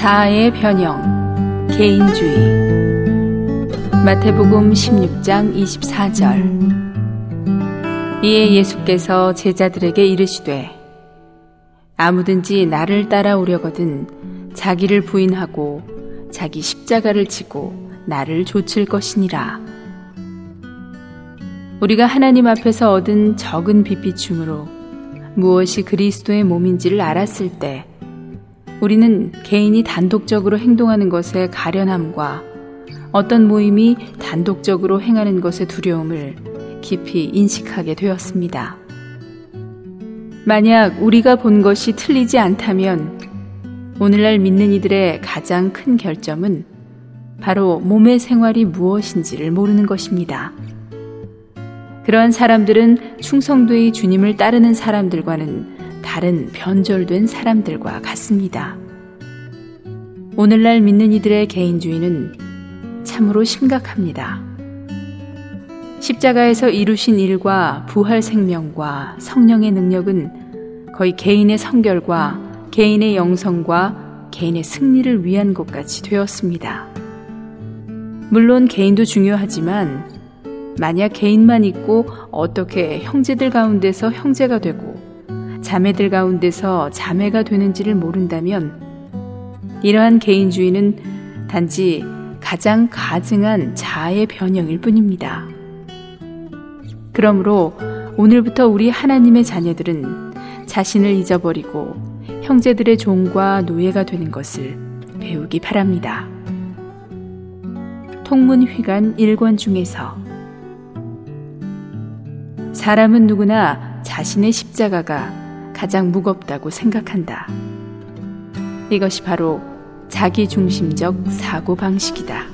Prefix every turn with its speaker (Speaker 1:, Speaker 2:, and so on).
Speaker 1: 자아의 변형, 개인주의. 마태복음 16장 24절. 이에 예수께서 제자들에게 이르시되, 아무든지 나를 따라오려거든 자기를 부인하고 자기 십자가를 지고 나를 좇을 것이니라. 우리가 하나님 앞에서 얻은 적은 빛비춤으로 무엇이 그리스도의 몸인지를 알았을 때 우리는 개인이 단독적으로 행동하는 것의 가련함과 어떤 모임이 단독적으로 행하는 것의 두려움을 깊이 인식하게 되었습니다. 만약 우리가 본 것이 틀리지 않다면 오늘날 믿는 이들의 가장 큰 결점은 바로 몸의 생활이 무엇인지를 모르는 것입니다. 그러한 사람들은 충성도의 주님을 따르는 사람들과는 다른 변절된 사람들과 같습니다. 오늘날 믿는 이들의 개인주의는 참으로 심각합니다. 십자가에서 이루신 일과 부활 생명과 성령의 능력은 거의 개인의 성결과 개인의 영성과 개인의 승리를 위한 것 같이 되었습니다. 물론 개인도 중요하지만 만약 개인만 있고 어떻게 형제들 가운데서 형제가 되고 자매들 가운데서 자매가 되는지를 모른다면 이러한 개인주의는 단지 가장 가증한 자아의 변형일 뿐입니다. 그러므로 오늘부터 우리 하나님의 자녀들은 자신을 잊어버리고 형제들의 종과 노예가 되는 것을 배우기 바랍니다. 통문휘간 1권 중에서 사람은 누구나 자신의 십자가가 가장 무겁다고 생각한다. 이것이 바로 자기 중심적 사고 방식이다.